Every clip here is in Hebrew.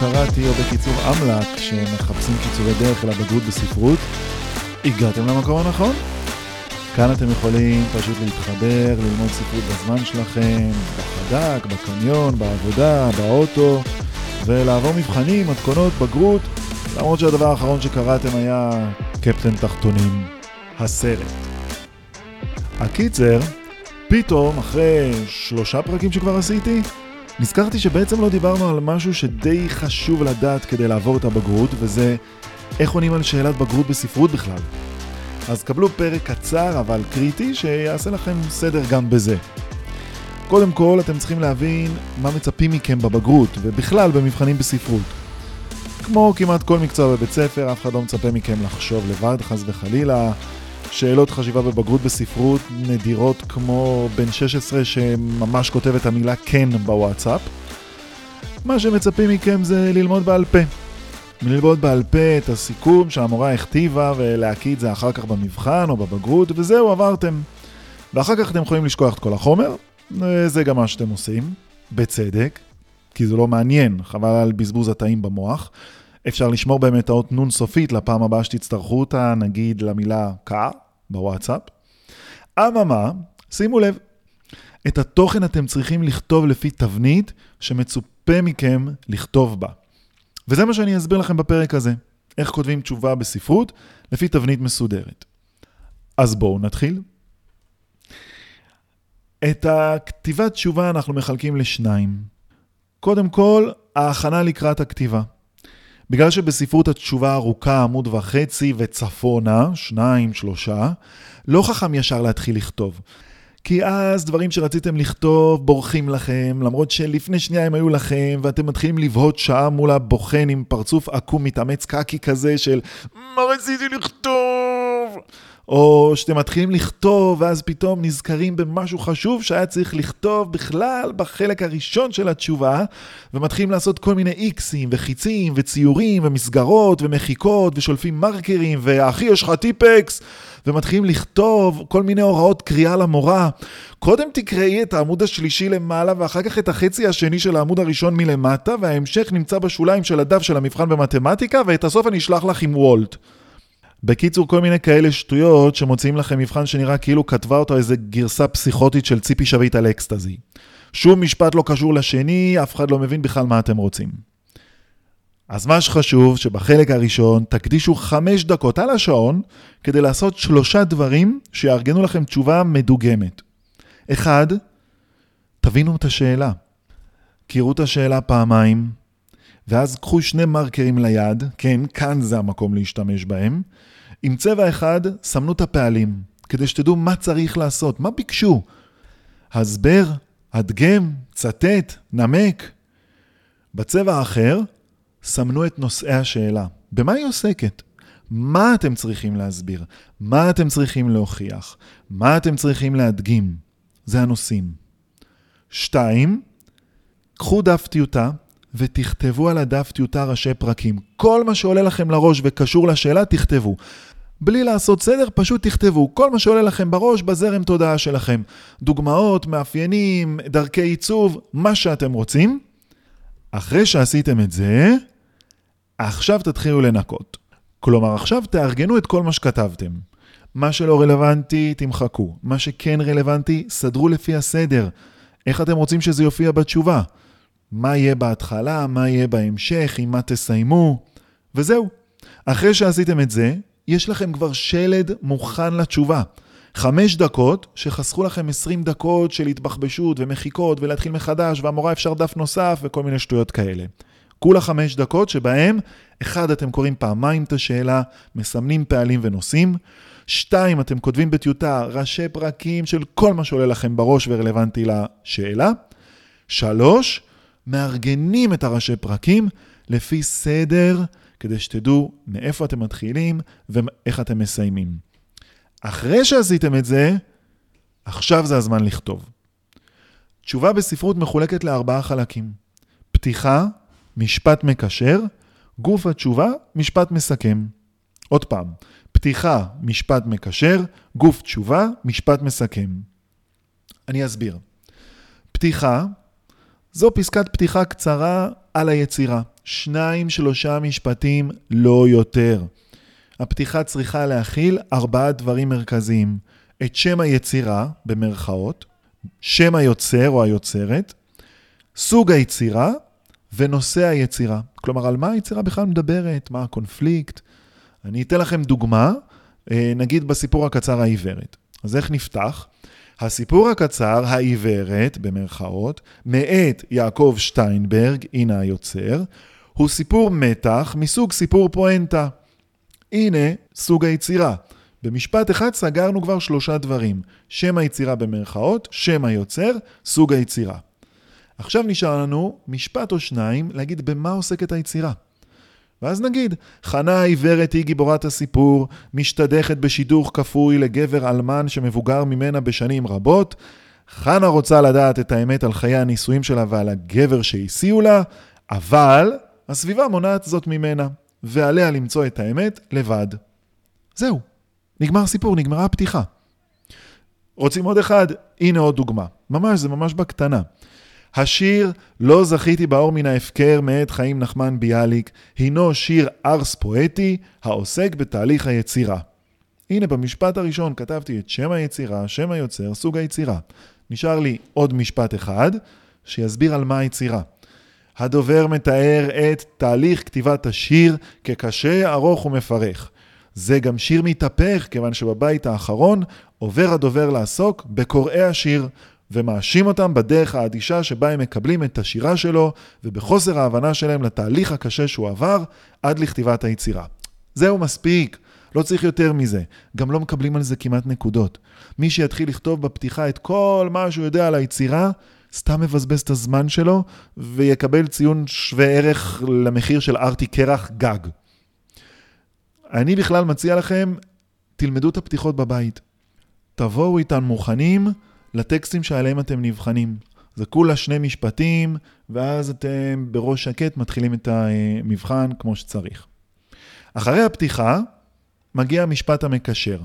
קראתי, או בקיצור אמל"ק, שמחפשים קיצורי דרך אל הבגרות בספרות, הגעתם למקום הנכון. כאן אתם יכולים פשוט להתחבר, ללמוד ספרות בזמן שלכם, בחדק, בקניון, בעבודה, באוטו, ולעבור מבחנים, מתכונות, בגרות, למרות שהדבר האחרון שקראתם היה קפטן תחתונים, הסרט. הקיצר, פתאום, אחרי שלושה פרקים שכבר עשיתי, נזכרתי שבעצם לא דיברנו על משהו שדי חשוב לדעת כדי לעבור את הבגרות, וזה איך עונים על שאלת בגרות בספרות בכלל. אז קבלו פרק קצר אבל קריטי שיעשה לכם סדר גם בזה. קודם כל, אתם צריכים להבין מה מצפים מכם בבגרות, ובכלל במבחנים בספרות. כמו כמעט כל מקצוע בבית ספר, אף אחד לא מצפה מכם לחשוב לבד, חס וחלילה. שאלות חשיבה בבגרות בספרות נדירות כמו בן 16 שממש כותב את המילה כן בוואטסאפ. מה שמצפים מכם זה ללמוד בעל פה. ללמוד בעל פה את הסיכום שהמורה הכתיבה ולהקיא את זה אחר כך במבחן או בבגרות וזהו עברתם. ואחר כך אתם יכולים לשכוח את כל החומר, זה גם מה שאתם עושים, בצדק, כי זה לא מעניין, חבל על בזבוז התאים במוח. אפשר לשמור באמת את האות נון סופית לפעם הבאה שתצטרכו אותה, נגיד למילה קה בוואטסאפ. אממה, שימו לב, את התוכן אתם צריכים לכתוב לפי תבנית שמצופה מכם לכתוב בה. וזה מה שאני אסביר לכם בפרק הזה, איך כותבים תשובה בספרות לפי תבנית מסודרת. אז בואו נתחיל. את הכתיבת תשובה אנחנו מחלקים לשניים. קודם כל, ההכנה לקראת הכתיבה. בגלל שבספרות התשובה ארוכה עמוד וחצי וצפונה, שניים, שלושה, לא חכם ישר להתחיל לכתוב. כי אז דברים שרציתם לכתוב בורחים לכם, למרות שלפני שנייה הם היו לכם, ואתם מתחילים לבהות שעה מול הבוחן עם פרצוף עקום מתאמץ קקי כזה של מה רציתי לכתוב? או שאתם מתחילים לכתוב, ואז פתאום נזכרים במשהו חשוב שהיה צריך לכתוב בכלל בחלק הראשון של התשובה, ומתחילים לעשות כל מיני איקסים וחיצים וציורים ומסגרות ומחיקות ושולפים מרקרים, ואחי יש לך טיפקס, ומתחילים לכתוב כל מיני הוראות קריאה למורה. קודם תקראי את העמוד השלישי למעלה, ואחר כך את החצי השני של העמוד הראשון מלמטה, וההמשך נמצא בשוליים של הדף של המבחן במתמטיקה, ואת הסוף אני אשלח לך עם וולט. בקיצור, כל מיני כאלה שטויות שמוציאים לכם מבחן שנראה כאילו כתבה אותו איזה גרסה פסיכוטית של ציפי שביט על אקסטזי. שום משפט לא קשור לשני, אף אחד לא מבין בכלל מה אתם רוצים. אז מה שחשוב, שבחלק הראשון תקדישו חמש דקות על השעון כדי לעשות שלושה דברים שיארגנו לכם תשובה מדוגמת. אחד, תבינו את השאלה. קראו את השאלה פעמיים, ואז קחו שני מרקרים ליד, כן, כאן זה המקום להשתמש בהם. עם צבע אחד, סמנו את הפעלים, כדי שתדעו מה צריך לעשות, מה ביקשו. הסבר, הדגם, צטט, נמק. בצבע האחר, סמנו את נושאי השאלה. במה היא עוסקת? מה אתם צריכים להסביר? מה אתם צריכים להוכיח? מה אתם צריכים להדגים? זה הנושאים. שתיים, קחו דף טיוטה ותכתבו על הדף טיוטה ראשי פרקים. כל מה שעולה לכם לראש וקשור לשאלה, תכתבו. בלי לעשות סדר, פשוט תכתבו כל מה שעולה לכם בראש בזרם תודעה שלכם. דוגמאות, מאפיינים, דרכי עיצוב, מה שאתם רוצים. אחרי שעשיתם את זה, עכשיו תתחילו לנקות. כלומר, עכשיו תארגנו את כל מה שכתבתם. מה שלא רלוונטי, תמחקו. מה שכן רלוונטי, סדרו לפי הסדר. איך אתם רוצים שזה יופיע בתשובה? מה יהיה בהתחלה, מה יהיה בהמשך, עם מה תסיימו, וזהו. אחרי שעשיתם את זה, יש לכם כבר שלד מוכן לתשובה. חמש דקות שחסכו לכם עשרים דקות של התבחבשות ומחיקות ולהתחיל מחדש והמורה אפשר דף נוסף וכל מיני שטויות כאלה. כולה חמש דקות שבהם, אחד, אתם קוראים פעמיים את השאלה, מסמנים פעלים ונושאים, שתיים, אתם כותבים בטיוטה ראשי פרקים של כל מה שעולה לכם בראש ורלוונטי לשאלה, שלוש, מארגנים את הראשי פרקים לפי סדר, כדי שתדעו מאיפה אתם מתחילים ואיך אתם מסיימים. אחרי שעשיתם את זה, עכשיו זה הזמן לכתוב. תשובה בספרות מחולקת לארבעה חלקים. פתיחה, משפט מקשר, גוף התשובה, משפט מסכם. עוד פעם, פתיחה, משפט מקשר, גוף תשובה, משפט מסכם. אני אסביר. פתיחה זו פסקת פתיחה קצרה על היצירה. שניים, שלושה משפטים, לא יותר. הפתיחה צריכה להכיל ארבעה דברים מרכזיים. את שם היצירה, במרכאות, שם היוצר או היוצרת, סוג היצירה ונושא היצירה. כלומר, על מה היצירה בכלל מדברת, מה הקונפליקט. אני אתן לכם דוגמה, אה, נגיד בסיפור הקצר העיוורת. אז איך נפתח? הסיפור הקצר, העיוורת, במרכאות, מאת יעקב שטיינברג, הנה היוצר, הוא סיפור מתח מסוג סיפור פואנטה. הנה סוג היצירה. במשפט אחד סגרנו כבר שלושה דברים, שם היצירה במרכאות, שם היוצר, סוג היצירה. עכשיו נשאר לנו משפט או שניים להגיד במה עוסקת היצירה. ואז נגיד, חנה העיוורת היא גיבורת הסיפור, משתדכת בשידוך כפוי לגבר אלמן שמבוגר ממנה בשנים רבות. חנה רוצה לדעת את האמת על חיי הנישואים שלה ועל הגבר שהסיעו לה, אבל הסביבה מונעת זאת ממנה, ועליה למצוא את האמת לבד. זהו, נגמר הסיפור, נגמרה הפתיחה. רוצים עוד אחד? הנה עוד דוגמה. ממש, זה ממש בקטנה. השיר "לא זכיתי באור מן ההפקר" מאת חיים נחמן ביאליק, הינו שיר ארס פואטי העוסק בתהליך היצירה. הנה, במשפט הראשון כתבתי את שם היצירה, שם היוצר, סוג היצירה. נשאר לי עוד משפט אחד, שיסביר על מה היצירה. הדובר מתאר את תהליך כתיבת השיר כקשה, ארוך ומפרך. זה גם שיר מתהפך, כיוון שבבית האחרון עובר הדובר לעסוק בקוראי השיר, ומאשים אותם בדרך האדישה שבה הם מקבלים את השירה שלו, ובחוסר ההבנה שלהם לתהליך הקשה שהוא עבר עד לכתיבת היצירה. זהו מספיק, לא צריך יותר מזה. גם לא מקבלים על זה כמעט נקודות. מי שיתחיל לכתוב בפתיחה את כל מה שהוא יודע על היצירה, סתם מבזבז את הזמן שלו, ויקבל ציון שווה ערך למחיר של ארטי קרח גג. אני בכלל מציע לכם, תלמדו את הפתיחות בבית. תבואו איתן מוכנים לטקסטים שעליהם אתם נבחנים. זה כולה שני משפטים, ואז אתם בראש שקט מתחילים את המבחן כמו שצריך. אחרי הפתיחה, מגיע המשפט המקשר.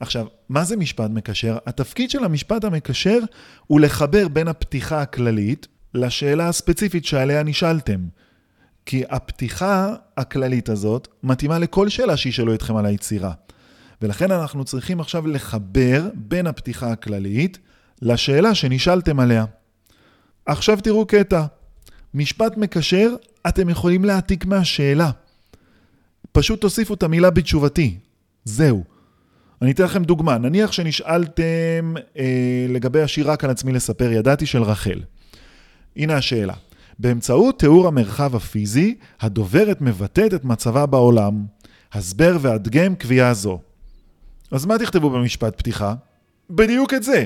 עכשיו, מה זה משפט מקשר? התפקיד של המשפט המקשר הוא לחבר בין הפתיחה הכללית לשאלה הספציפית שעליה נשאלתם. כי הפתיחה הכללית הזאת מתאימה לכל שאלה שישאלו אתכם על היצירה. ולכן אנחנו צריכים עכשיו לחבר בין הפתיחה הכללית לשאלה שנשאלתם עליה. עכשיו תראו קטע. משפט מקשר, אתם יכולים להעתיק מהשאלה. פשוט תוסיפו את המילה בתשובתי. זהו. אני אתן לכם דוגמה. נניח שנשאלתם אה, לגבי השיר רק על עצמי לספר ידעתי של רחל. הנה השאלה. באמצעות תיאור המרחב הפיזי, הדוברת מבטאת את מצבה בעולם. הסבר והדגם קביעה זו. אז מה תכתבו במשפט פתיחה? בדיוק את זה.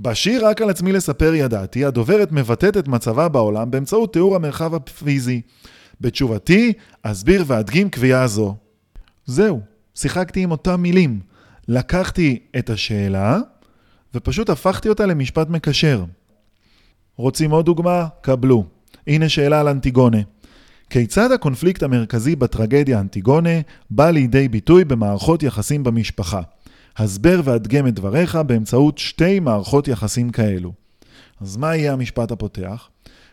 בשיר רק על עצמי לספר ידעתי, הדוברת מבטאת את מצבה בעולם באמצעות תיאור המרחב הפיזי. בתשובתי, אסביר ואדגים קביעה זו. זהו, שיחקתי עם אותם מילים. לקחתי את השאלה ופשוט הפכתי אותה למשפט מקשר. רוצים עוד דוגמה? קבלו. הנה שאלה על אנטיגונה. כיצד הקונפליקט המרכזי בטרגדיה אנטיגונה בא לידי ביטוי במערכות יחסים במשפחה? הסבר והדגם את דבריך באמצעות שתי מערכות יחסים כאלו. אז מה יהיה המשפט הפותח?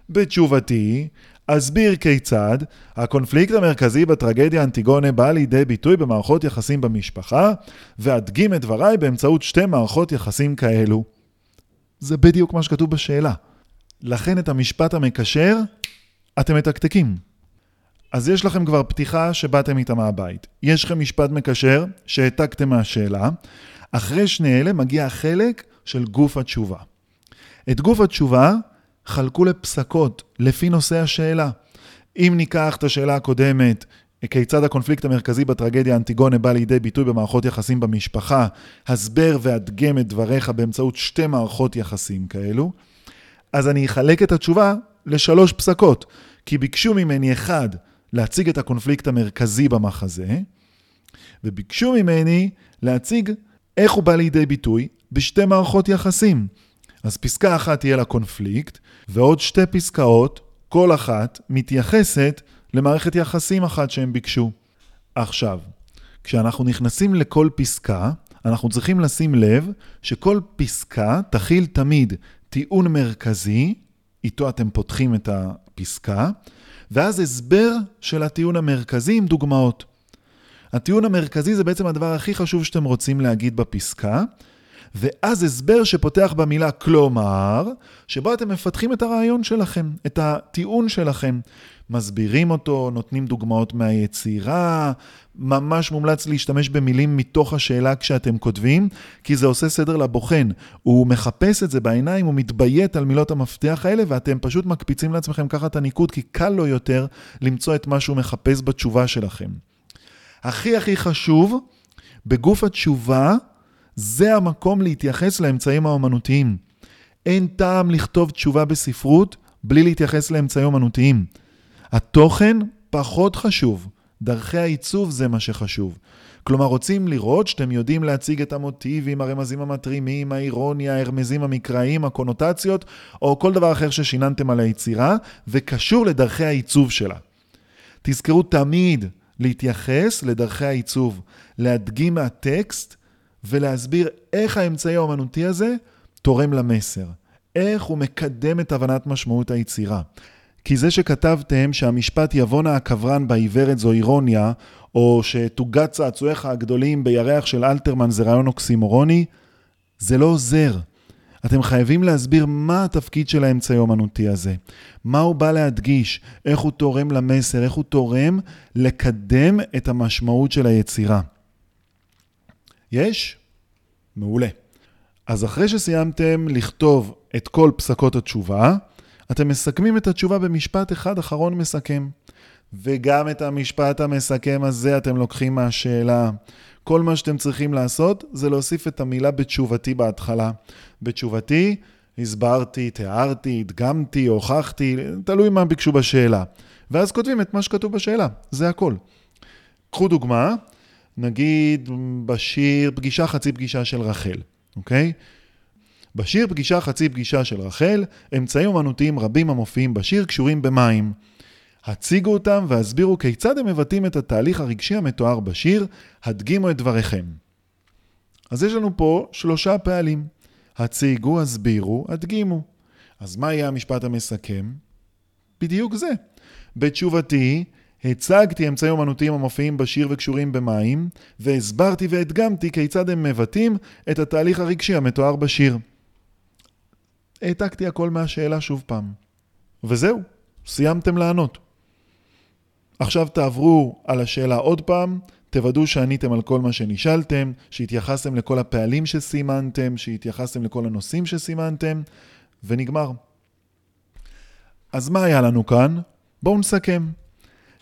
בתשובתי, אסביר כיצד הקונפליקט המרכזי בטרגדיה אנטיגונה בא לידי ביטוי במערכות יחסים במשפחה, ואדגים את דבריי באמצעות שתי מערכות יחסים כאלו. זה בדיוק מה שכתוב בשאלה. לכן את המשפט המקשר אתם מתקתקים. אז יש לכם כבר פתיחה שבאתם איתה מהבית. יש לכם משפט מקשר שהעתקתם מהשאלה. אחרי שני אלה מגיע החלק של גוף התשובה. את גוף התשובה חלקו לפסקות לפי נושא השאלה. אם ניקח את השאלה הקודמת, כיצד הקונפליקט המרכזי בטרגדיה אנטיגונה בא לידי ביטוי במערכות יחסים במשפחה, הסבר והדגם את דבריך באמצעות שתי מערכות יחסים כאלו, אז אני אחלק את התשובה לשלוש פסקות, כי ביקשו ממני אחד, להציג את הקונפליקט המרכזי במחזה, וביקשו ממני להציג איך הוא בא לידי ביטוי בשתי מערכות יחסים. אז פסקה אחת תהיה לקונפליקט, ועוד שתי פסקאות, כל אחת מתייחסת למערכת יחסים אחת שהם ביקשו. עכשיו, כשאנחנו נכנסים לכל פסקה, אנחנו צריכים לשים לב שכל פסקה תכיל תמיד טיעון מרכזי, איתו אתם פותחים את הפסקה, ואז הסבר של הטיעון המרכזי עם דוגמאות. הטיעון המרכזי זה בעצם הדבר הכי חשוב שאתם רוצים להגיד בפסקה, ואז הסבר שפותח במילה כלומר, שבו אתם מפתחים את הרעיון שלכם, את הטיעון שלכם. מסבירים אותו, נותנים דוגמאות מהיצירה, ממש מומלץ להשתמש במילים מתוך השאלה כשאתם כותבים, כי זה עושה סדר לבוחן. הוא מחפש את זה בעיניים, הוא מתביית על מילות המפתח האלה, ואתם פשוט מקפיצים לעצמכם ככה את הניקוד, כי קל לו יותר למצוא את מה שהוא מחפש בתשובה שלכם. הכי הכי חשוב, בגוף התשובה, זה המקום להתייחס לאמצעים האומנותיים. אין טעם לכתוב תשובה בספרות בלי להתייחס לאמצעים אומנותיים. התוכן פחות חשוב, דרכי העיצוב זה מה שחשוב. כלומר, רוצים לראות שאתם יודעים להציג את המוטיבים, הרמזים המתרימים, האירוניה, הרמזים המקראיים, הקונוטציות, או כל דבר אחר ששיננתם על היצירה, וקשור לדרכי העיצוב שלה. תזכרו תמיד להתייחס לדרכי העיצוב, להדגים מהטקסט ולהסביר איך האמצעי האומנותי הזה תורם למסר, איך הוא מקדם את הבנת משמעות היצירה. כי זה שכתבתם שהמשפט יבונה הקברן בעיוורת זו אירוניה, או שתוגת צעצועיך הגדולים בירח של אלתרמן זה רעיון אוקסימורוני, זה לא עוזר. אתם חייבים להסביר מה התפקיד של האמצעי האומנותי הזה, מה הוא בא להדגיש, איך הוא תורם למסר, איך הוא תורם לקדם את המשמעות של היצירה. יש? מעולה. אז אחרי שסיימתם לכתוב את כל פסקות התשובה, אתם מסכמים את התשובה במשפט אחד אחרון מסכם. וגם את המשפט המסכם הזה אתם לוקחים מהשאלה. כל מה שאתם צריכים לעשות זה להוסיף את המילה בתשובתי בהתחלה. בתשובתי הסברתי, תיארתי, הדגמתי, הוכחתי, תלוי מה ביקשו בשאלה. ואז כותבים את מה שכתוב בשאלה, זה הכל. קחו דוגמה, נגיד בשיר פגישה חצי פגישה של רחל, אוקיי? בשיר פגישה חצי פגישה של רחל, אמצעים אומנותיים רבים המופיעים בשיר קשורים במים. הציגו אותם והסבירו כיצד הם מבטאים את התהליך הרגשי המתואר בשיר, הדגימו את דבריכם. אז יש לנו פה שלושה פעלים. הציגו, הסבירו, הדגימו. אז מה יהיה המשפט המסכם? בדיוק זה. בתשובתי, הצגתי אמצעים אומנותיים המופיעים בשיר וקשורים במים, והסברתי והדגמתי כיצד הם מבטאים את התהליך הרגשי המתואר בשיר. העתקתי הכל מהשאלה שוב פעם. וזהו, סיימתם לענות. עכשיו תעברו על השאלה עוד פעם, תוודאו שעניתם על כל מה שנשאלתם, שהתייחסתם לכל הפעלים שסימנתם, שהתייחסתם לכל הנושאים שסימנתם, ונגמר. אז מה היה לנו כאן? בואו נסכם.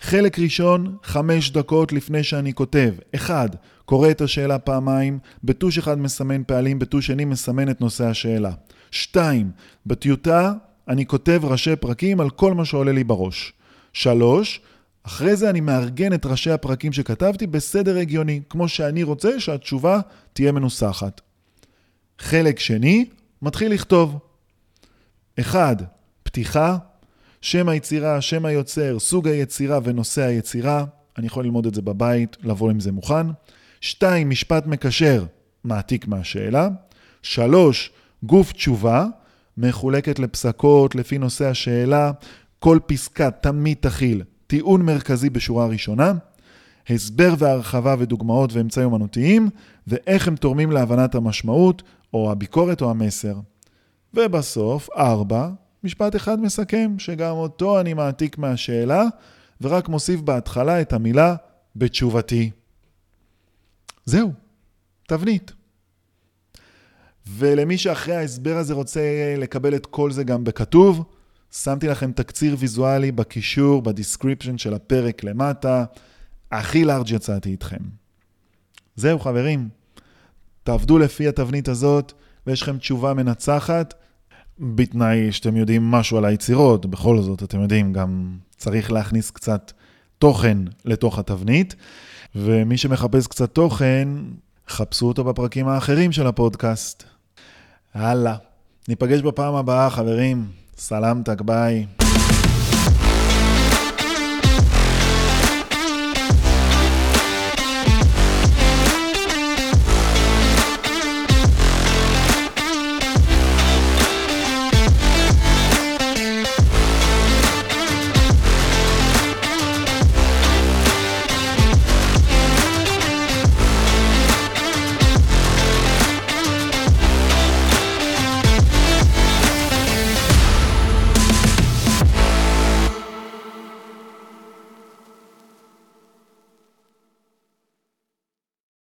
חלק ראשון, חמש דקות לפני שאני כותב. אחד, קורא את השאלה פעמיים, בטוש אחד מסמן פעלים, בטוש שני מסמן את נושא השאלה. שתיים, בטיוטה אני כותב ראשי פרקים על כל מה שעולה לי בראש. שלוש, אחרי זה אני מארגן את ראשי הפרקים שכתבתי בסדר הגיוני, כמו שאני רוצה שהתשובה תהיה מנוסחת. חלק שני, מתחיל לכתוב. אחד, פתיחה, שם היצירה, שם היוצר, סוג היצירה ונושא היצירה. אני יכול ללמוד את זה בבית, לבוא עם זה מוכן. שתיים, משפט מקשר, מעתיק מהשאלה. שלוש, גוף תשובה, מחולקת לפסקות לפי נושא השאלה. כל פסקה תמיד תכיל טיעון מרכזי בשורה ראשונה, הסבר והרחבה ודוגמאות ואמצעים אומנותיים, ואיך הם תורמים להבנת המשמעות, או הביקורת או המסר. ובסוף, ארבע, משפט אחד מסכם, שגם אותו אני מעתיק מהשאלה, ורק מוסיף בהתחלה את המילה בתשובתי. זהו, תבנית. ולמי שאחרי ההסבר הזה רוצה לקבל את כל זה גם בכתוב, שמתי לכם תקציר ויזואלי בקישור, ב description של הפרק למטה. הכי לארג' יצאתי איתכם. זהו חברים, תעבדו לפי התבנית הזאת ויש לכם תשובה מנצחת, בתנאי שאתם יודעים משהו על היצירות, בכל זאת, אתם יודעים, גם צריך להכניס קצת תוכן לתוך התבנית, ומי שמחפש קצת תוכן, חפשו אותו בפרקים האחרים של הפודקאסט. הלאה. ניפגש בפעם הבאה, חברים. סלמתק, ביי.